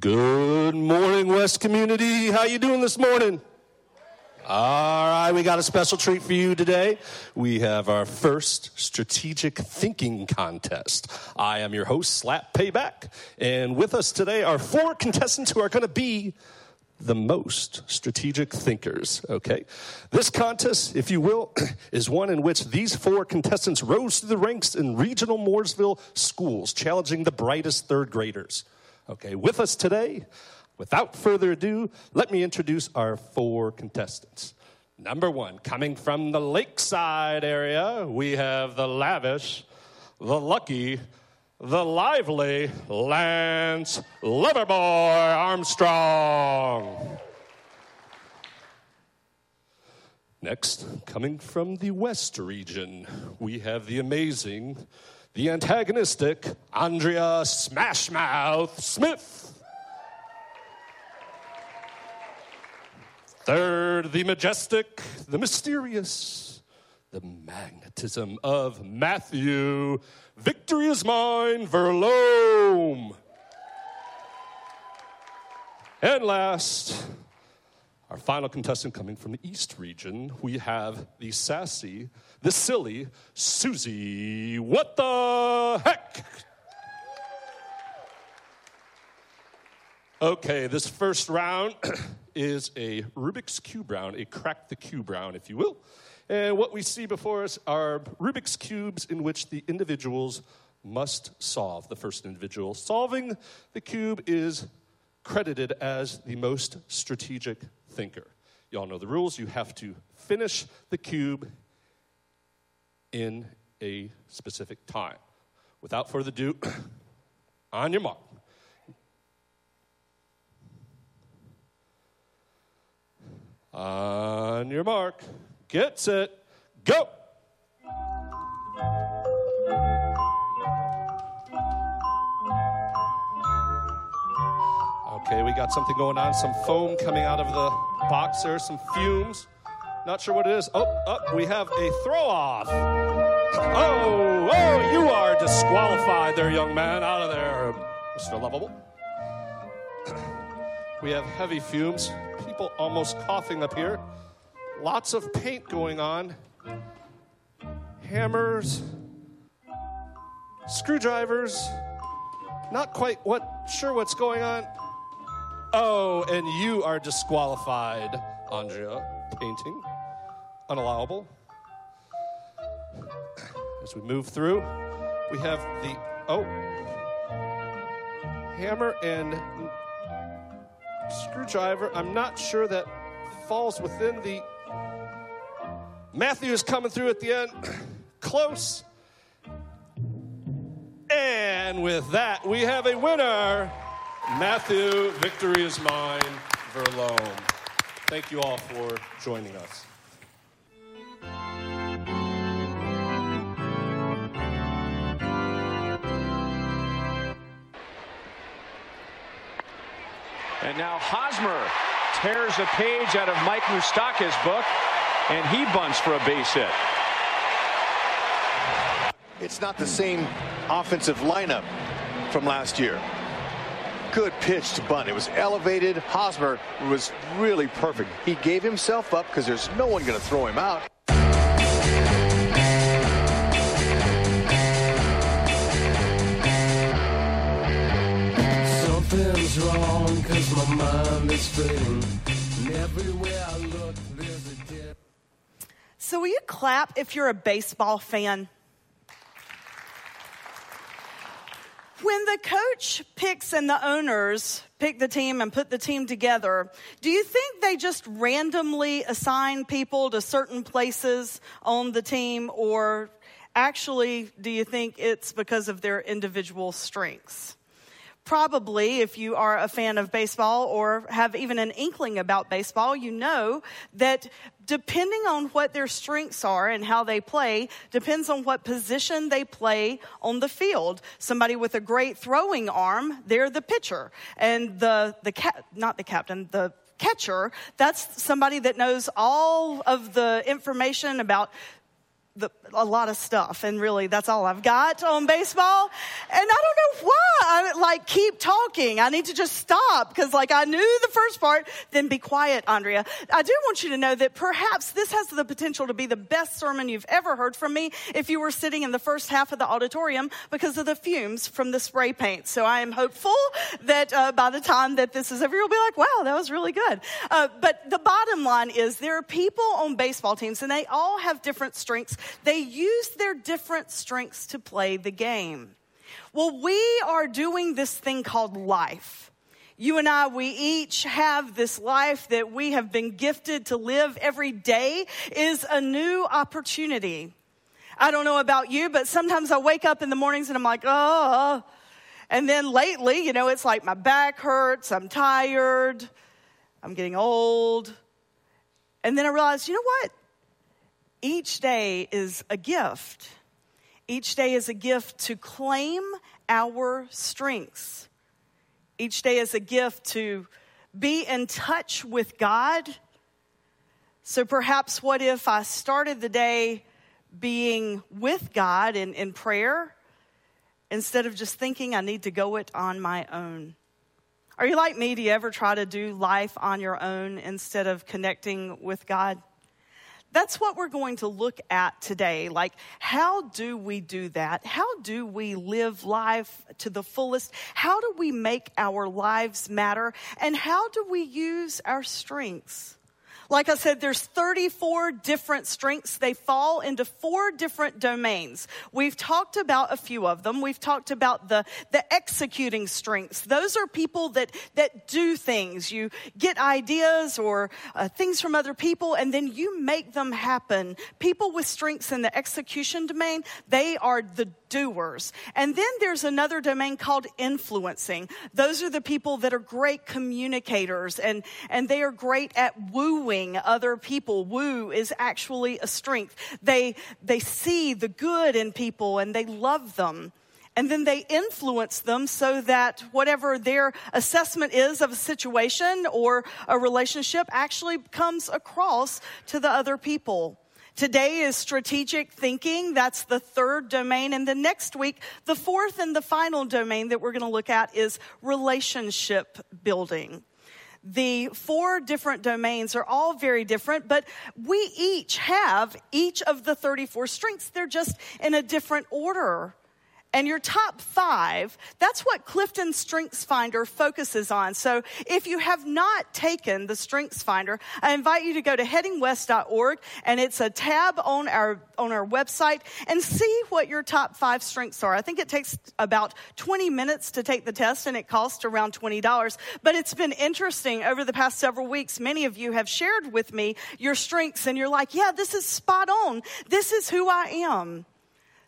Good morning, West community. How you doing this morning? All right, we got a special treat for you today. We have our first strategic thinking contest. I am your host, Slap Payback, and with us today are four contestants who are going to be the most strategic thinkers, okay? This contest, if you will, is one in which these four contestants rose through the ranks in regional Mooresville schools, challenging the brightest third graders. Okay, with us today, without further ado, let me introduce our four contestants. Number one, coming from the lakeside area, we have the lavish, the lucky, the lively Lance Liverboy Armstrong. Next, coming from the West region, we have the amazing, the antagonistic Andrea Smashmouth Smith. Third, the majestic, the mysterious, the magnetism of Matthew. Victory is mine, Verloom. And last, our final contestant coming from the East region, we have the sassy, the silly Susie. What the heck? Okay, this first round is a Rubik's Cube round, a crack the cube round, if you will. And what we see before us are Rubik's Cubes in which the individuals must solve. The first individual solving the cube is credited as the most strategic thinker. You all know the rules. You have to finish the cube in a specific time. Without further ado, on your mark. On your mark. Get set. Go. Okay, we got something going on. Some foam coming out of the box there, some fumes. Not sure what it is. Oh, oh, we have a throw off. Oh, oh, you are disqualified there, young man. Out of there, Mr. Lovable. We have heavy fumes. People almost coughing up here. Lots of paint going on. Hammers, screwdrivers. Not quite what sure what's going on. Oh, and you are disqualified, Andrea. Painting. Unallowable. As we move through, we have the oh hammer and screwdriver. I'm not sure that falls within the. Matthew is coming through at the end. Close. And with that, we have a winner. Matthew, victory is mine, Verlome. Thank you all for joining us. And now Hosmer tears a page out of Mike Moustakas' book, and he bunts for a base hit. It's not the same offensive lineup from last year. Good pitch to bunt. It was elevated. Hosmer was really perfect. He gave himself up because there's no one going to throw him out. Something's wrong cause my mind is fading. And everywhere I look, there's a dip. So, will you clap if you're a baseball fan? When the coach picks and the owners pick the team and put the team together, do you think they just randomly assign people to certain places on the team, or actually, do you think it's because of their individual strengths? Probably, if you are a fan of baseball or have even an inkling about baseball, you know that depending on what their strengths are and how they play, depends on what position they play on the field. Somebody with a great throwing arm, they're the pitcher. And the, the cap, not the captain, the catcher, that's somebody that knows all of the information about the, a lot of stuff, and really that's all I've got on baseball. And I don't know why I like keep talking. I need to just stop because like I knew the first part. Then be quiet, Andrea. I do want you to know that perhaps this has the potential to be the best sermon you've ever heard from me if you were sitting in the first half of the auditorium because of the fumes from the spray paint. So I am hopeful that uh, by the time that this is over, you'll be like, "Wow, that was really good." Uh, but the bottom line is there are people on baseball teams, and they all have different strengths they use their different strengths to play the game. Well, we are doing this thing called life. You and I, we each have this life that we have been gifted to live every day is a new opportunity. I don't know about you, but sometimes I wake up in the mornings and I'm like, oh. And then lately, you know, it's like my back hurts, I'm tired, I'm getting old. And then I realize, you know what? Each day is a gift. Each day is a gift to claim our strengths. Each day is a gift to be in touch with God. So perhaps what if I started the day being with God in, in prayer instead of just thinking I need to go it on my own? Are you like me? Do you ever try to do life on your own instead of connecting with God? That's what we're going to look at today. Like, how do we do that? How do we live life to the fullest? How do we make our lives matter? And how do we use our strengths? Like I said, there's 34 different strengths. They fall into four different domains. We've talked about a few of them. We've talked about the, the executing strengths. Those are people that, that do things. You get ideas or uh, things from other people and then you make them happen. People with strengths in the execution domain, they are the doers. And then there's another domain called influencing. Those are the people that are great communicators and, and they are great at wooing other people. Woo is actually a strength. They, they see the good in people and they love them. And then they influence them so that whatever their assessment is of a situation or a relationship actually comes across to the other people. Today is strategic thinking. That's the third domain. And the next week, the fourth and the final domain that we're going to look at is relationship building. The four different domains are all very different, but we each have each of the 34 strengths. They're just in a different order and your top five, that's what Clifton Strengths Finder focuses on. So if you have not taken the Strengths Finder, I invite you to go to headingwest.org and it's a tab on our, on our website and see what your top five strengths are. I think it takes about 20 minutes to take the test and it costs around $20. But it's been interesting over the past several weeks. Many of you have shared with me your strengths and you're like, yeah, this is spot on. This is who I am.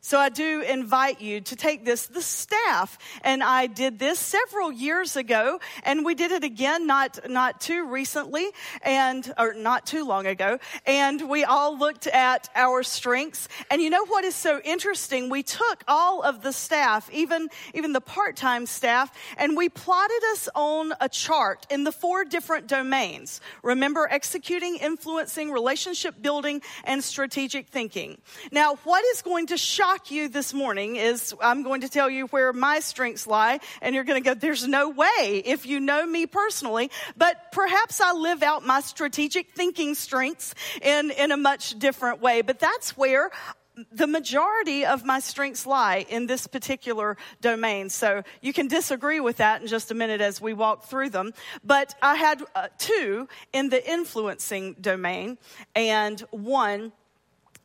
So I do invite you to take this, the staff, and I did this several years ago, and we did it again not, not too recently, and, or not too long ago, and we all looked at our strengths. And you know what is so interesting? We took all of the staff, even, even the part-time staff, and we plotted us on a chart in the four different domains. Remember executing, influencing, relationship building, and strategic thinking. Now, what is going to shock shock you this morning is I'm going to tell you where my strengths lie, and you're going to go, there's no way if you know me personally, but perhaps I live out my strategic thinking strengths in, in a much different way. But that's where the majority of my strengths lie in this particular domain. So you can disagree with that in just a minute as we walk through them. But I had uh, two in the influencing domain and one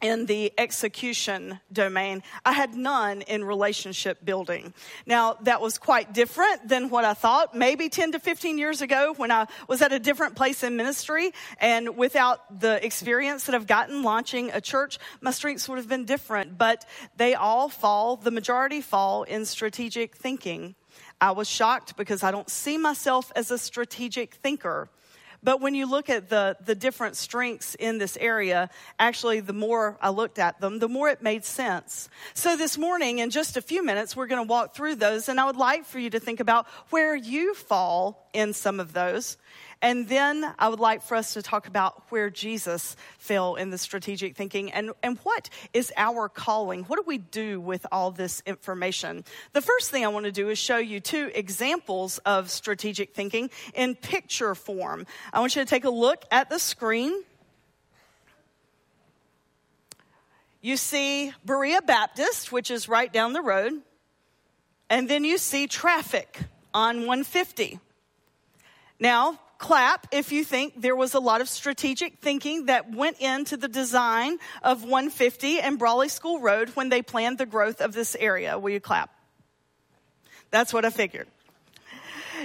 in the execution domain. I had none in relationship building. Now, that was quite different than what I thought. Maybe 10 to 15 years ago when I was at a different place in ministry and without the experience that I've gotten launching a church, my strengths would have been different, but they all fall, the majority fall in strategic thinking. I was shocked because I don't see myself as a strategic thinker. But when you look at the, the different strengths in this area, actually, the more I looked at them, the more it made sense. So this morning, in just a few minutes, we're going to walk through those, and I would like for you to think about where you fall in some of those. And then I would like for us to talk about where Jesus fell in the strategic thinking and, and what is our calling? What do we do with all this information? The first thing I want to do is show you two examples of strategic thinking in picture form. I want you to take a look at the screen. You see Berea Baptist, which is right down the road, and then you see traffic on 150. Now, clap if you think there was a lot of strategic thinking that went into the design of 150 and Brawley School Road when they planned the growth of this area. Will you clap? That's what I figured.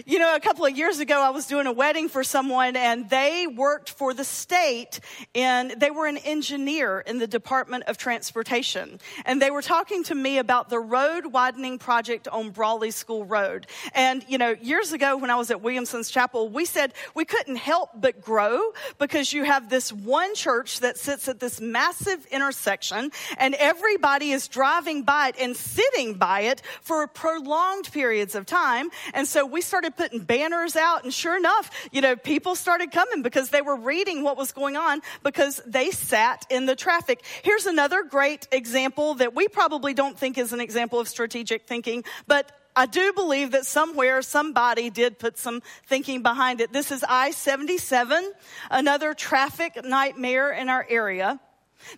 You know, a couple of years ago, I was doing a wedding for someone and they worked for the state and they were an engineer in the Department of Transportation. And they were talking to me about the road widening project on Brawley School Road. And, you know, years ago when I was at Williamson's Chapel, we said we couldn't help but grow because you have this one church that sits at this massive intersection and everybody is driving by it and sitting by it for prolonged periods of time. And so we started started putting banners out, and sure enough, you know, people started coming because they were reading what was going on because they sat in the traffic. Here's another great example that we probably don't think is an example of strategic thinking, but I do believe that somewhere somebody did put some thinking behind it. This is I 77, another traffic nightmare in our area.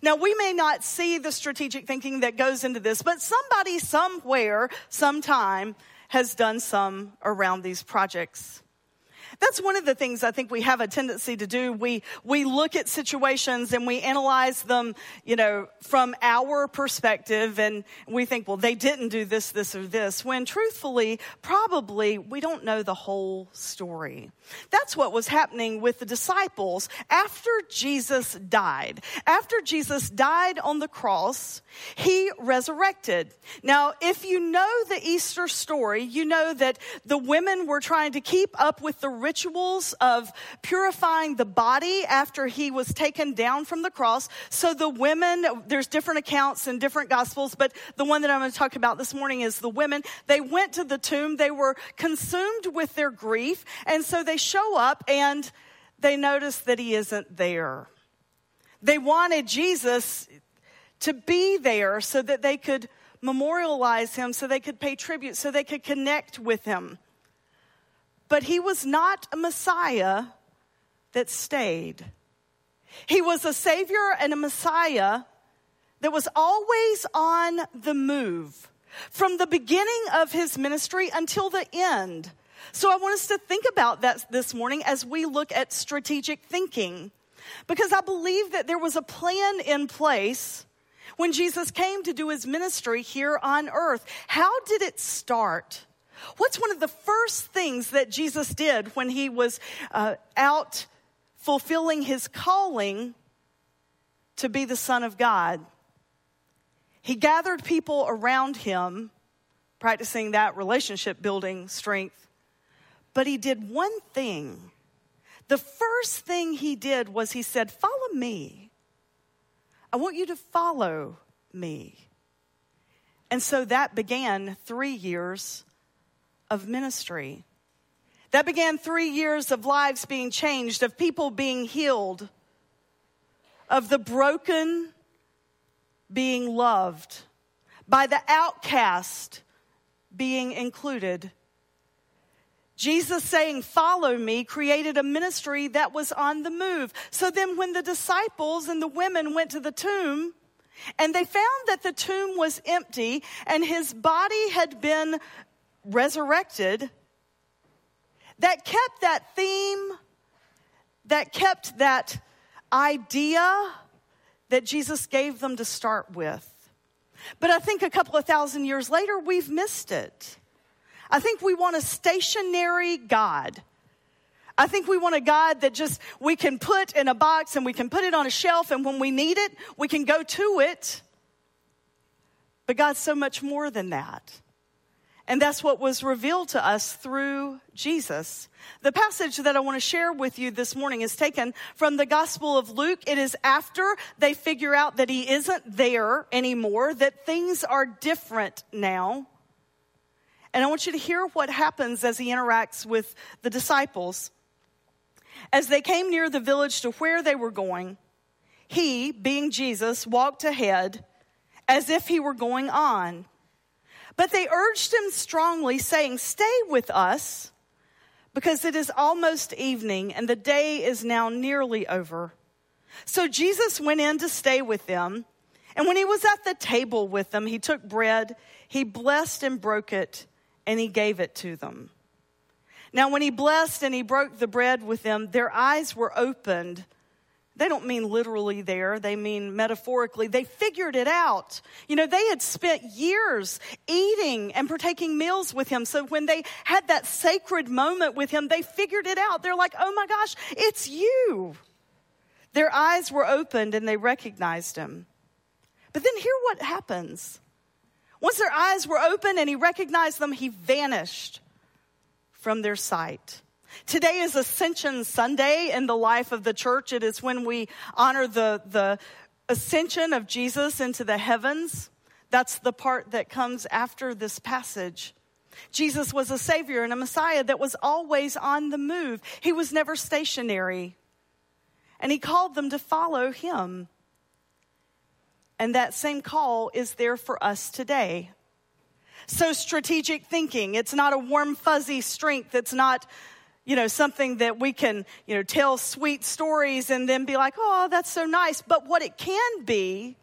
Now, we may not see the strategic thinking that goes into this, but somebody somewhere, sometime has done some around these projects. That's one of the things I think we have a tendency to do. We, we look at situations and we analyze them, you know, from our perspective and we think, well, they didn't do this, this, or this, when truthfully, probably we don't know the whole story. That's what was happening with the disciples after Jesus died. After Jesus died on the cross, he resurrected. Now, if you know the Easter story, you know that the women were trying to keep up with the rituals of purifying the body after he was taken down from the cross. So the women, there's different accounts in different gospels, but the one that I'm going to talk about this morning is the women. They went to the tomb. They were consumed with their grief. And so they show up and they notice that he isn't there. They wanted Jesus to be there so that they could memorialize him, so they could pay tribute, so they could connect with him. But he was not a Messiah that stayed. He was a Savior and a Messiah that was always on the move from the beginning of his ministry until the end. So I want us to think about that this morning as we look at strategic thinking. Because I believe that there was a plan in place when Jesus came to do his ministry here on earth. How did it start? What's one of the first things that Jesus did when he was uh, out fulfilling his calling to be the Son of God? He gathered people around him, practicing that relationship building strength. But he did one thing. The first thing he did was he said, Follow me. I want you to follow me. And so that began three years of ministry. That began three years of lives being changed, of people being healed, of the broken being loved, by the outcast being included. Jesus saying, Follow me, created a ministry that was on the move. So then, when the disciples and the women went to the tomb, and they found that the tomb was empty and his body had been resurrected, that kept that theme, that kept that idea that Jesus gave them to start with. But I think a couple of thousand years later, we've missed it. I think we want a stationary God. I think we want a God that just we can put in a box and we can put it on a shelf, and when we need it, we can go to it. But God's so much more than that. And that's what was revealed to us through Jesus. The passage that I want to share with you this morning is taken from the Gospel of Luke. It is after they figure out that he isn't there anymore, that things are different now. And I want you to hear what happens as he interacts with the disciples. As they came near the village to where they were going, he, being Jesus, walked ahead as if he were going on. But they urged him strongly, saying, Stay with us, because it is almost evening and the day is now nearly over. So Jesus went in to stay with them. And when he was at the table with them, he took bread, he blessed and broke it, and he gave it to them. Now, when he blessed and he broke the bread with them, their eyes were opened. They don't mean literally there, they mean metaphorically. They figured it out. You know, they had spent years eating and partaking meals with him. So when they had that sacred moment with him, they figured it out. They're like, oh my gosh, it's you. Their eyes were opened and they recognized him. But then hear what happens. Once their eyes were open and he recognized them, he vanished from their sight. Today is Ascension Sunday in the life of the church. It is when we honor the, the ascension of Jesus into the heavens. That's the part that comes after this passage. Jesus was a savior and a Messiah that was always on the move. He was never stationary. And he called them to follow him. And that same call is there for us today. So strategic thinking, it's not a warm, fuzzy strength. It's not, you know, something that we can, you know, tell sweet stories and then be like, oh, that's so nice. But what it can be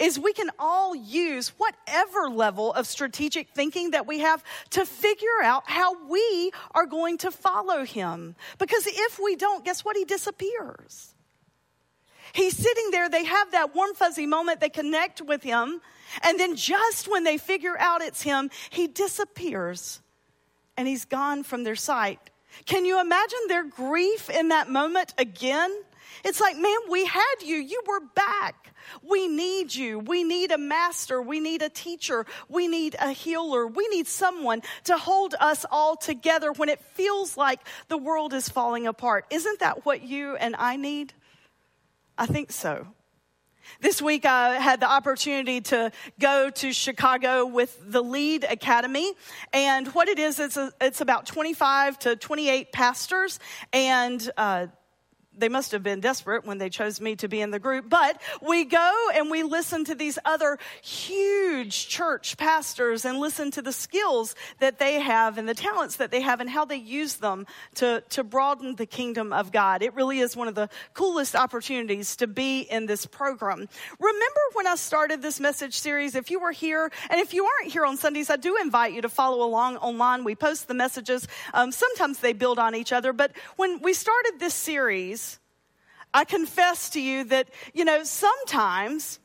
is we can all use whatever level of strategic thinking that we have to figure out how we are going to follow him. Because if we don't, guess what? He disappears. He's sitting there, they have that warm, fuzzy moment, they connect with him, and then just when they figure out it's him, he disappears and he's gone from their sight. Can you imagine their grief in that moment again? It's like, man, we had you. You were back. We need you. We need a master. We need a teacher. We need a healer. We need someone to hold us all together when it feels like the world is falling apart. Isn't that what you and I need? I think so. This week, I had the opportunity to go to Chicago with the Lead Academy. And what it is, it's, a, it's about 25 to 28 pastors and uh, they must have been desperate when they chose me to be in the group. But we go and we listen to these other huge church pastors and listen to the skills that they have and the talents that they have and how they use them to, to broaden the kingdom of God. It really is one of the coolest opportunities to be in this program. Remember when I started this message series? If you were here, and if you aren't here on Sundays, I do invite you to follow along online. We post the messages. Um, sometimes they build on each other, but when we started this series, I confess to you that, you know, sometimes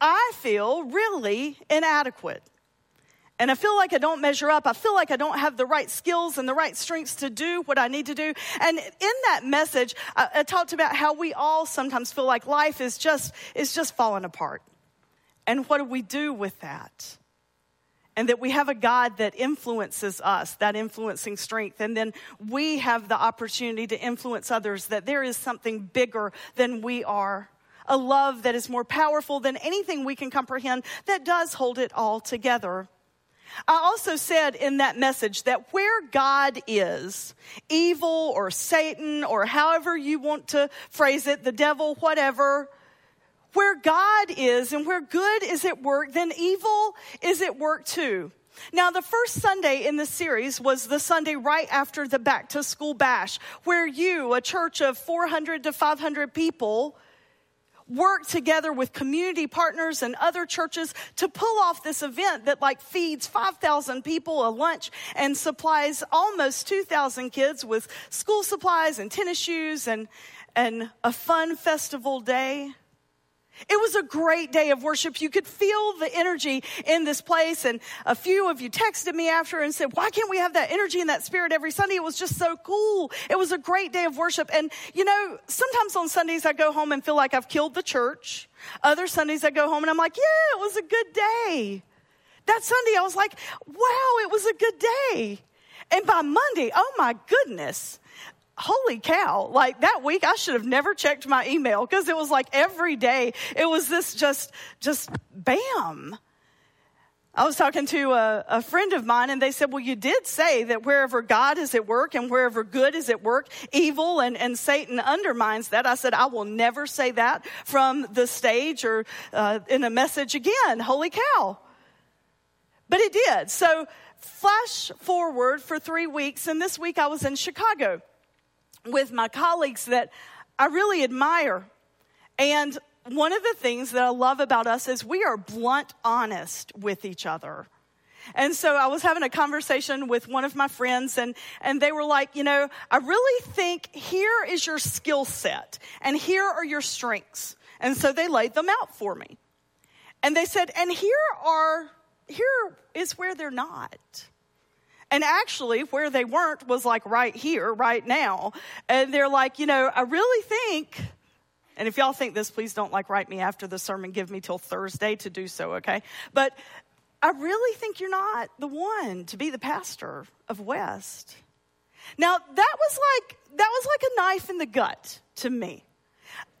I feel really inadequate. And I feel like I don't measure up. I feel like I don't have the right skills and the right strengths to do what I need to do. And in that message, I, I talked about how we all sometimes feel like life is just, is just falling apart. And what do we do with that? And that we have a God that influences us, that influencing strength. And then we have the opportunity to influence others, that there is something bigger than we are. A love that is more powerful than anything we can comprehend that does hold it all together. I also said in that message that where God is, evil or Satan or however you want to phrase it, the devil, whatever, where God is and where good is at work, then evil is at work too. Now, the first Sunday in the series was the Sunday right after the back to school bash, where you, a church of 400 to 500 people, work together with community partners and other churches to pull off this event that like feeds 5,000 people a lunch and supplies almost 2,000 kids with school supplies and tennis shoes and, and a fun festival day. It was a great day of worship. You could feel the energy in this place. And a few of you texted me after and said, why can't we have that energy and that spirit every Sunday? It was just so cool. It was a great day of worship. And you know, sometimes on Sundays I go home and feel like I've killed the church. Other Sundays I go home and I'm like, yeah, it was a good day. That Sunday I was like, wow, it was a good day. And by Monday, oh my goodness, holy cow, like that week I should have never checked my email because it was like every day it was this just, just bam. I was talking to a, a, friend of mine, and they said, Well, you did say that wherever God is at work and wherever good is at work, evil and, and Satan undermines that. I said, I will never say that from the stage or uh, in a message again. Holy cow. But it did. So, flash forward for three weeks, and this week I was in Chicago with my colleagues that I really admire. And one of the things that I love about us is we are blunt honest with each other. And so I was having a conversation with one of my friends, and, and they were like, You know, I really think here is your skill set, and here are your strengths. And so they laid them out for me. And they said, And here are, here is where they're not. And actually, where they weren't was like right here, right now. And they're like, You know, I really think and if y'all think this, please don't like write me after the sermon. Give me till Thursday to do so, okay? But I really think you're not the one to be the pastor of West. Now, that was like that was like a knife in the gut to me.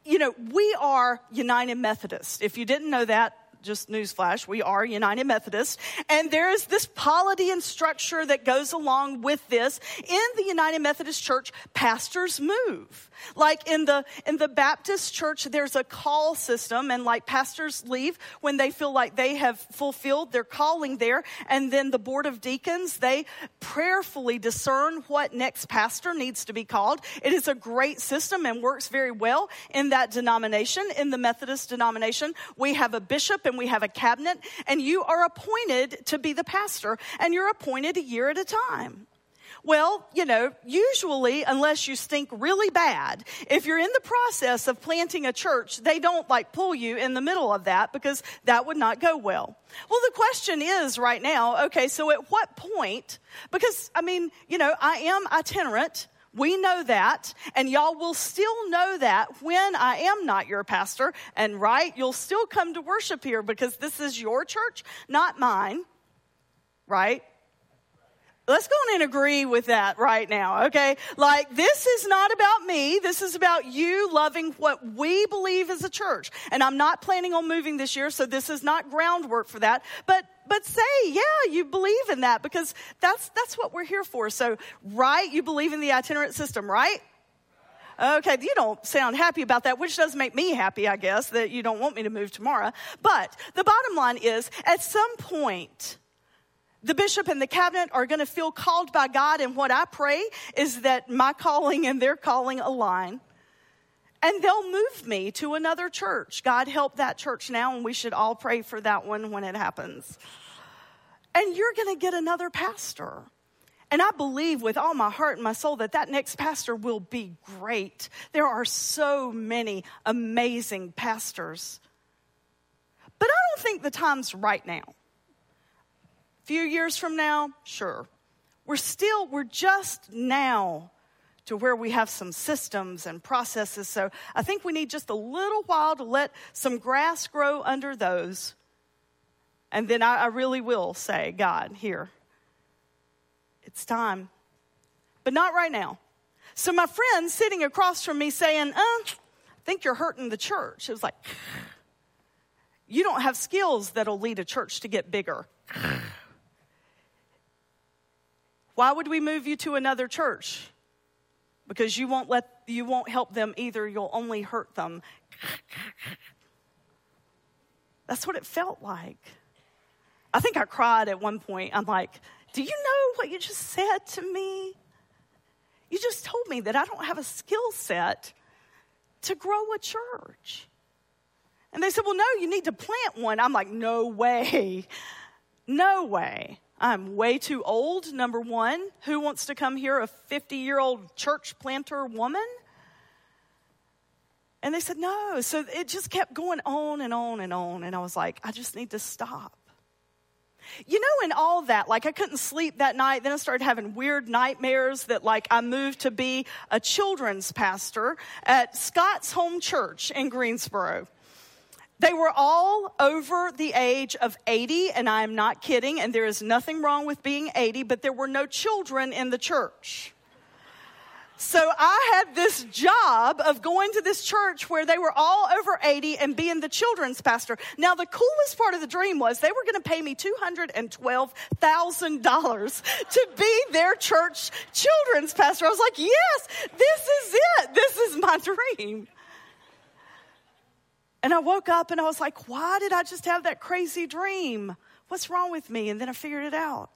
You know, we are United Methodist. If you didn't know that, just newsflash, we are United Methodist. And there is this polity and structure that goes along with this. In the United Methodist Church, pastors move. Like in the, in the Baptist church, there's a call system and like pastors leave when they feel like they have fulfilled their calling there. And then the board of deacons, they prayerfully discern what next pastor needs to be called. It is a great system and works very well in that denomination. In the Methodist denomination, we have a bishop and we have a cabinet and you are appointed to be the pastor and you're appointed a year at a time. Well, you know, usually, unless you stink really bad, if you're in the process of planting a church, they don't like pull you in the middle of that because that would not go well. Well, the question is right now, okay, so at what point, because I mean, you know, I am itinerant. We know that, and y'all will still know that when I am not your pastor, and right, you'll still come to worship here because this is your church, not mine, right? Let's go and agree with that right now, okay? Like, this is not about me. This is about you loving what we believe as a church. And I'm not planning on moving this year, so this is not groundwork for that. But but say, yeah, you believe in that because that's that's what we're here for. So, right, you believe in the itinerant system, right? Okay, you don't sound happy about that, which does make me happy, I guess, that you don't want me to move tomorrow. But the bottom line is, at some point, the bishop and the cabinet are going to feel called by God, and what I pray is that my calling and their calling align. And they'll move me to another church. God help that church now, and we should all pray for that one when it happens. And you're going to get another pastor. And I believe with all my heart and my soul that that next pastor will be great. There are so many amazing pastors. But I don't think the time's right now few years from now, sure. We're still, we're just now to where we have some systems and processes. So I think we need just a little while to let some grass grow under those. And then I, I really will say, God, here, it's time. But not right now. So my friend sitting across from me saying, uh, I think you're hurting the church. It was like, you don't have skills that'll lead a church to get bigger. Why would we move you to another church? Because you won't let you won't help them either, you'll only hurt them. That's what it felt like. I think I cried at one point. I'm like, Do you know what you just said to me? You just told me that I don't have a skill set to grow a church. And they said, Well, no, you need to plant one. I'm like, No way. No way. I'm way too old, number one. Who wants to come here, a 50 year old church planter woman? And they said, no. So it just kept going on and on and on. And I was like, I just need to stop. You know, in all that, like I couldn't sleep that night. Then I started having weird nightmares that, like, I moved to be a children's pastor at Scott's Home Church in Greensboro. They were all over the age of 80, and I am not kidding, and there is nothing wrong with being 80, but there were no children in the church. So I had this job of going to this church where they were all over 80 and being the children's pastor. Now, the coolest part of the dream was they were going to pay me $212,000 to be their church children's pastor. I was like, yes, this is it. This is my dream. And I woke up and I was like, why did I just have that crazy dream? What's wrong with me? And then I figured it out.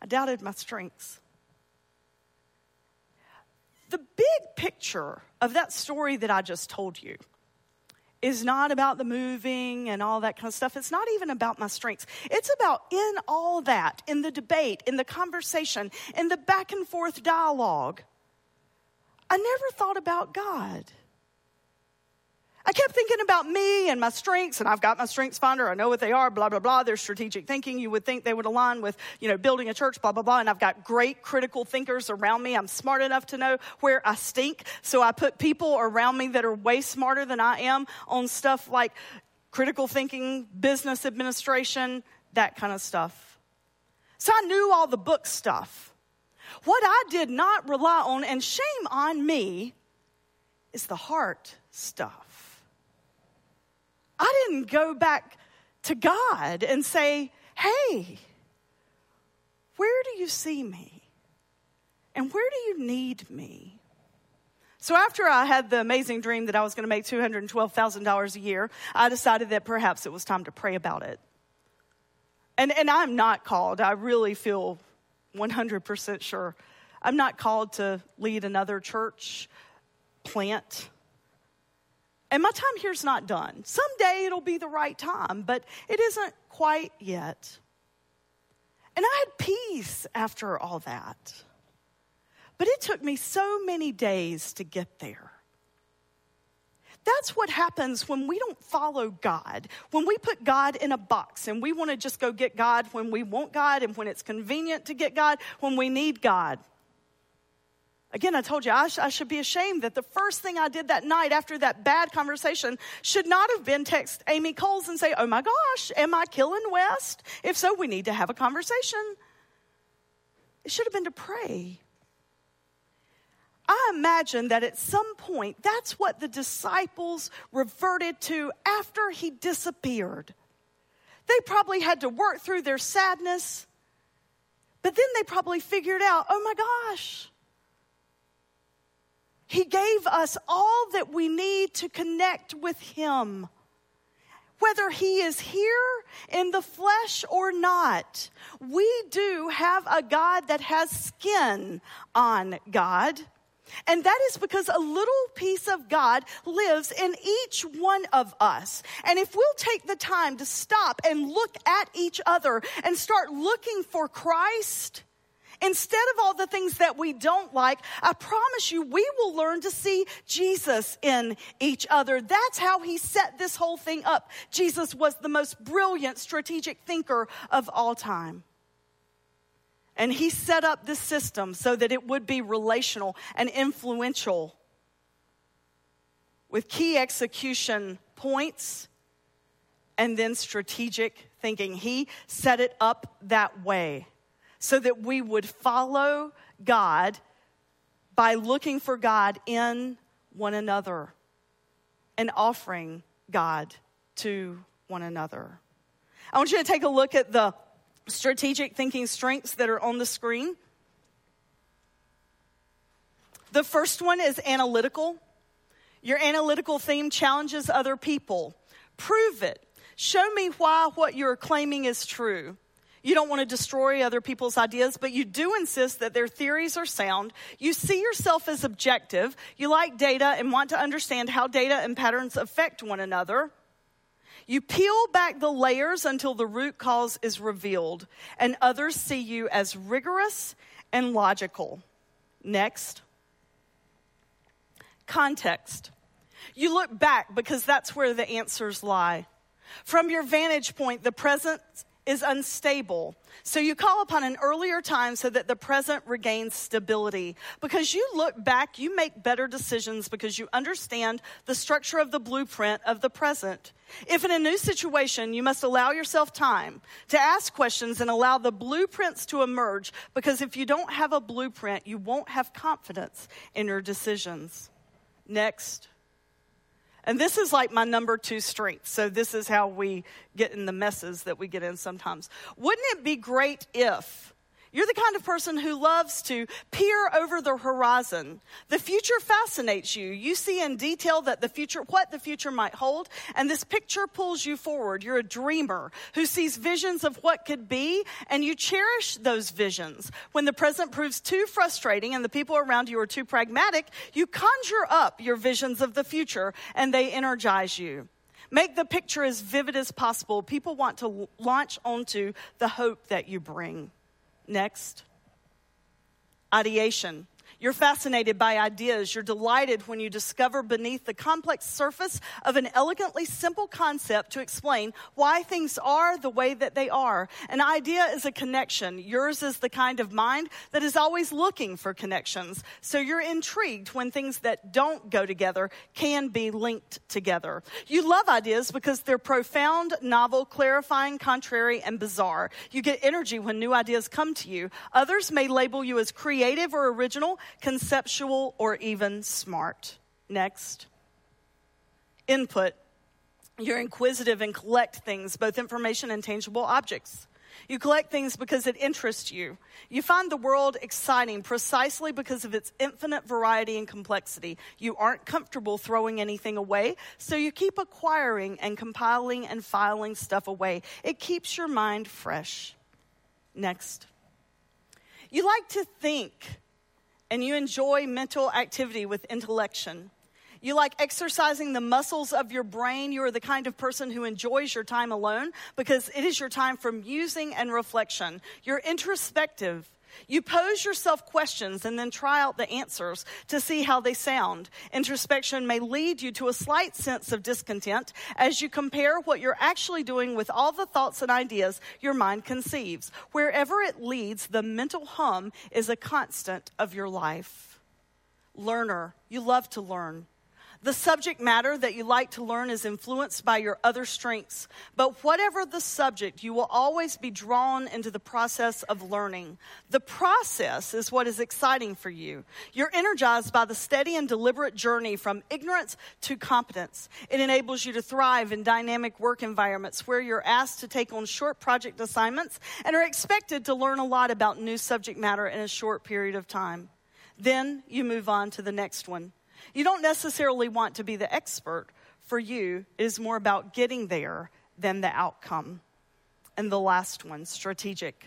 I doubted my strengths. The big picture of that story that I just told you is not about the moving and all that kind of stuff. It's not even about my strengths. It's about in all that, in the debate, in the conversation, in the back and forth dialogue. I never thought about God. I kept thinking about me and my strengths, and I've got my strengths finder. I know what they are, blah, blah, blah. There's strategic thinking. You would think they would align with, you know, building a church, blah, blah, blah. And I've got great critical thinkers around me. I'm smart enough to know where I stink. So I put people around me that are way smarter than I am on stuff like critical thinking, business administration, that kind of stuff. So I knew all the book stuff. What I did not rely on, and shame on me, is the heart stuff. I didn't go back to God and say, hey, where do you see me? And where do you need me? So, after I had the amazing dream that I was going to make $212,000 a year, I decided that perhaps it was time to pray about it. And, and I'm not called, I really feel 100% sure. I'm not called to lead another church plant and my time here's not done. Someday it'll be the right time, but it isn't quite yet. And I had peace after all that. But it took me so many days to get there. That's what happens when we don't follow God. When we put God in a box and we want to just go get God when we want God and when it's convenient to get God, when we need God. Again, I told you I, sh- I, should be ashamed that the first thing I did that night after that bad conversation should not have been text Amy Coles and say, Oh my gosh, am I killing West? If so, we need to have a conversation. It should have been to pray. I imagine that at some point, that's what the disciples reverted to after he disappeared. They probably had to work through their sadness, but then they probably figured out, oh my gosh, he gave us all that we need to connect with Him. Whether He is here in the flesh or not, we do have a God that has skin on God. And that is because a little piece of God lives in each one of us. And if we'll take the time to stop and look at each other and start looking for Christ, Instead of all the things that we don't like, I promise you, we will learn to see Jesus in each other. That's how he set this whole thing up. Jesus was the most brilliant strategic thinker of all time. And he set up this system so that it would be relational and influential with key execution points and then strategic thinking. He set it up that way so that we would follow God by looking for God in one another and offering God to one another. I want you to take a look at the strategic thinking strengths that are on the screen. The first one is analytical. Your analytical theme challenges other people. Prove it. Show me why what you're claiming is true. You don't want to destroy other people's ideas, but you do insist that their theories are sound. You see yourself as objective. You like data and want to understand how data and patterns affect one another. You peel back the layers until the root cause is revealed, and others see you as rigorous and logical. Next, context. You look back because that's where the answers lie. From your vantage point, the present is unstable. So you call upon an earlier time so that the present regains stability. Because you look back, you make better decisions because you understand the structure of the blueprint of the present. If in a new situation, you must allow yourself time to ask questions and allow the blueprints to emerge, because if you don't have a blueprint, you won't have confidence in your decisions. Next. And this is like my number two strength. So, this is how we get in the messes that we get in sometimes. Wouldn't it be great if you're the kind of person who loves to peer over the horizon. The future fascinates you. You see in detail that the future, what the future might hold, and this picture pulls you forward. You're a dreamer who sees visions of what could be, and you cherish those visions. When the present proves too frustrating and the people around you are too pragmatic, you conjure up your visions of the future, and they energize you. Make the picture as vivid as possible. People want to launch onto the hope that you bring. Next, ideation. You're fascinated by ideas. You're delighted when you discover beneath the complex surface of an elegantly simple concept to explain why things are the way that they are. An idea is a connection. Yours is the kind of mind that is always looking for connections. So you're intrigued when things that don't go together can be linked together. You love ideas because they're profound, novel, clarifying, contrary, and bizarre. You get energy when new ideas come to you. Others may label you as creative or original conceptual, or even smart. Next. Input. You're inquisitive and collect things, both information and tangible objects. You collect things because it interests you. You find the world exciting precisely because of its infinite variety and complexity. You aren't comfortable throwing anything away, so you keep acquiring and compiling and filing stuff away. It keeps your mind fresh. Next. You like to think and you enjoy mental activity with intellection. You like exercising the muscles of your brain. You are the kind of person who enjoys your time alone because it is your time for musing and reflection. You're introspective. You pose yourself questions and then try out the answers to see how they sound. Introspection may lead you to a slight sense of discontent as you compare what you're actually doing with all the thoughts and ideas your mind conceives. Wherever it leads, the mental hum is a constant of your life. Learner, you love to learn. The subject matter that you like to learn is influenced by your other strengths. But whatever the subject, you will always be drawn into the process of learning. The process is what is exciting for you. You're energized by the steady and deliberate journey from ignorance to competence. It enables you to thrive in dynamic work environments where you're asked to take on short project assignments and are expected to learn a lot about new subject matter in a short period of time. Then you move on to the next one. You don't necessarily want to be the expert. For you, it is more about getting there than the outcome. And the last one, strategic.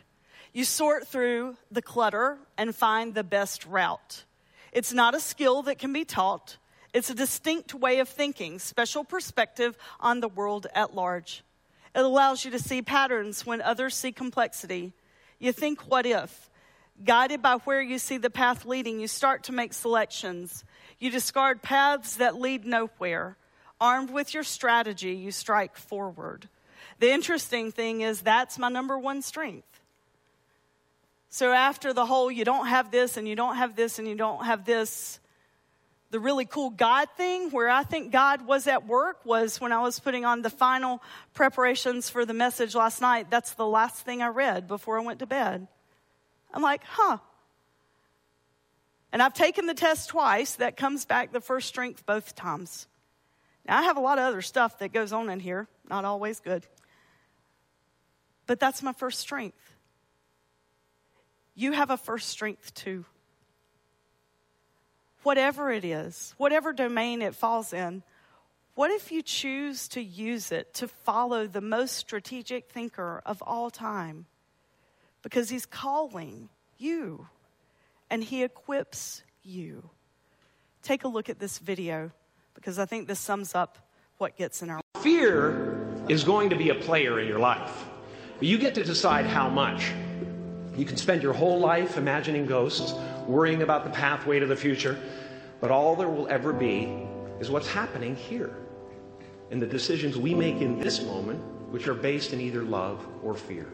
You sort through the clutter and find the best route. It's not a skill that can be taught. It's a distinct way of thinking, special perspective on the world at large. It allows you to see patterns when others see complexity. You think, what if? Guided by where you see the path leading, you start to make selections. You discard paths that lead nowhere. Armed with your strategy, you strike forward. The interesting thing is, that's my number one strength. So, after the whole you don't have this and you don't have this and you don't have this, the really cool God thing where I think God was at work was when I was putting on the final preparations for the message last night. That's the last thing I read before I went to bed. I'm like, huh, and I've taken the test twice. That comes back the first strength both times. Now, I have a lot of other stuff that goes on in here, not always good. But that's my first strength. You have a first strength too. Whatever it is, whatever domain it falls in, what if you choose to use it to follow the most strategic thinker of all time? Because he's calling you and He equips you. Take a look at this video because I think this sums up what gets in our Fear is going to be a player in your life. You get to decide how much. You can spend your whole life imagining ghosts, worrying about the pathway to the future, but all there will ever be is what's happening here. And the decisions we make in this moment which are based in either love or fear.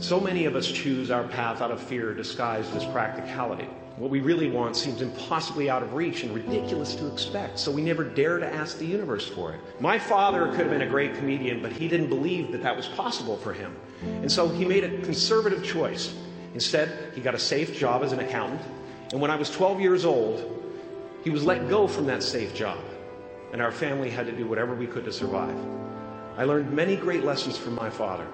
So many of us choose our path out of fear disguised as practicality. What we really want seems impossibly out of reach and ridiculous to expect, so we never dare to ask the universe for it. My father could have been a great comedian, but he didn't believe that that was possible for him. And so he made a conservative choice. Instead, he got a safe job as an accountant, and when I was 12 years old, he was let go from that safe job, and our family had to do whatever we could to survive. I learned many great lessons from my father,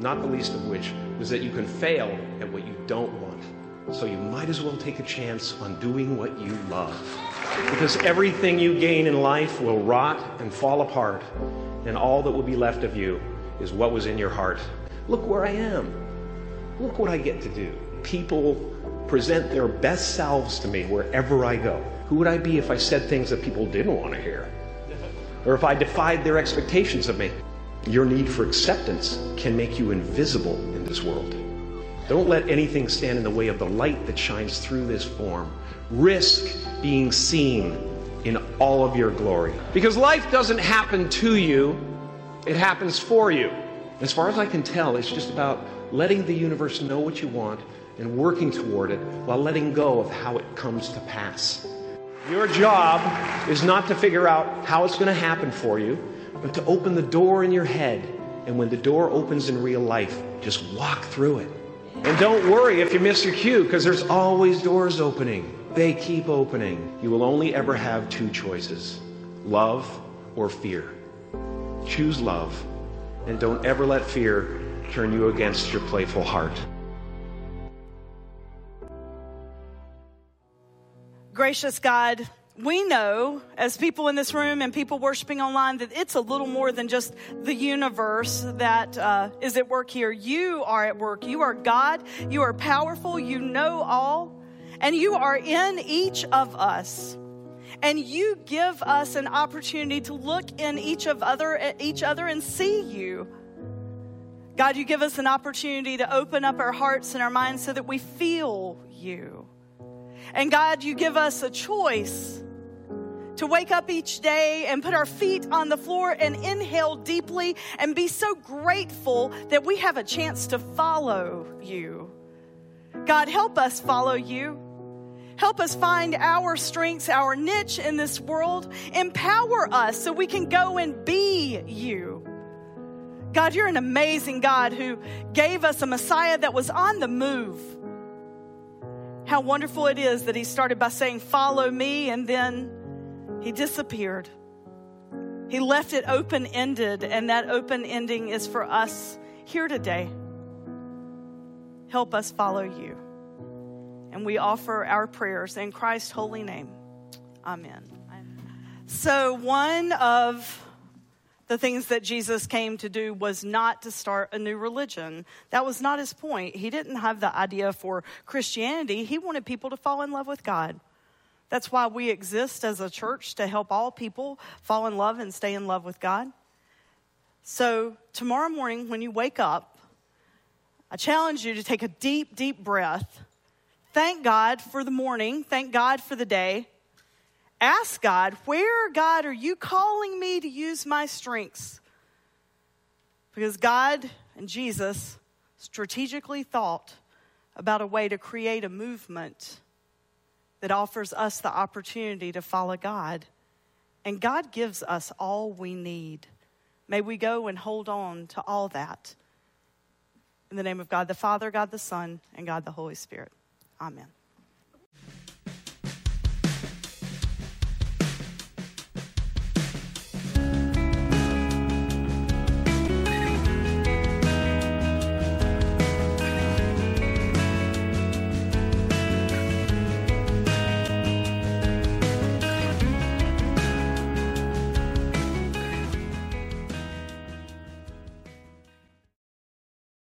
not the least of which was that you can fail at what you don't want. So you might as well take a chance on doing what you love. Because everything you gain in life will rot and fall apart, and all that will be left of you is what was in your heart. Look where I am. Look what I get to do. People present their best selves to me wherever I go. Who would I be if I said things that people didn't want to hear? Or if I defied their expectations of me? Your need for acceptance can make you invisible in this world. Don't let anything stand in the way of the light that shines through this form. Risk being seen in all of your glory. Because life doesn't happen to you, it happens for you. As far as I can tell, it's just about letting the universe know what you want and working toward it while letting go of how it comes to pass. Your job is not to figure out how it's going to happen for you, but to open the door in your head. And when the door opens in real life, just walk through it. And don't worry if you miss your cue, because there's always doors opening. They keep opening. You will only ever have two choices love or fear. Choose love, and don't ever let fear turn you against your playful heart. Gracious God, we know as people in this room and people worshiping online that it's a little more than just the universe that uh, is at work here. You are at work. You are God. You are powerful. You know all. And you are in each of us. And you give us an opportunity to look in each of other each other and see you. God, you give us an opportunity to open up our hearts and our minds so that we feel you. And God, you give us a choice to wake up each day and put our feet on the floor and inhale deeply and be so grateful that we have a chance to follow you. God, help us follow you. Help us find our strengths, our niche in this world. Empower us so we can go and be you. God, you're an amazing God who gave us a Messiah that was on the move. How wonderful it is that he started by saying, Follow me, and then he disappeared. He left it open ended, and that open ending is for us here today. Help us follow you. And we offer our prayers in Christ's holy name. Amen. So, one of the things that Jesus came to do was not to start a new religion. That was not his point. He didn't have the idea for Christianity, he wanted people to fall in love with God. That's why we exist as a church to help all people fall in love and stay in love with God. So, tomorrow morning, when you wake up, I challenge you to take a deep, deep breath. Thank God for the morning. Thank God for the day. Ask God, where, God, are you calling me to use my strengths? Because God and Jesus strategically thought about a way to create a movement that offers us the opportunity to follow God. And God gives us all we need. May we go and hold on to all that. In the name of God the Father, God the Son, and God the Holy Spirit. Amen.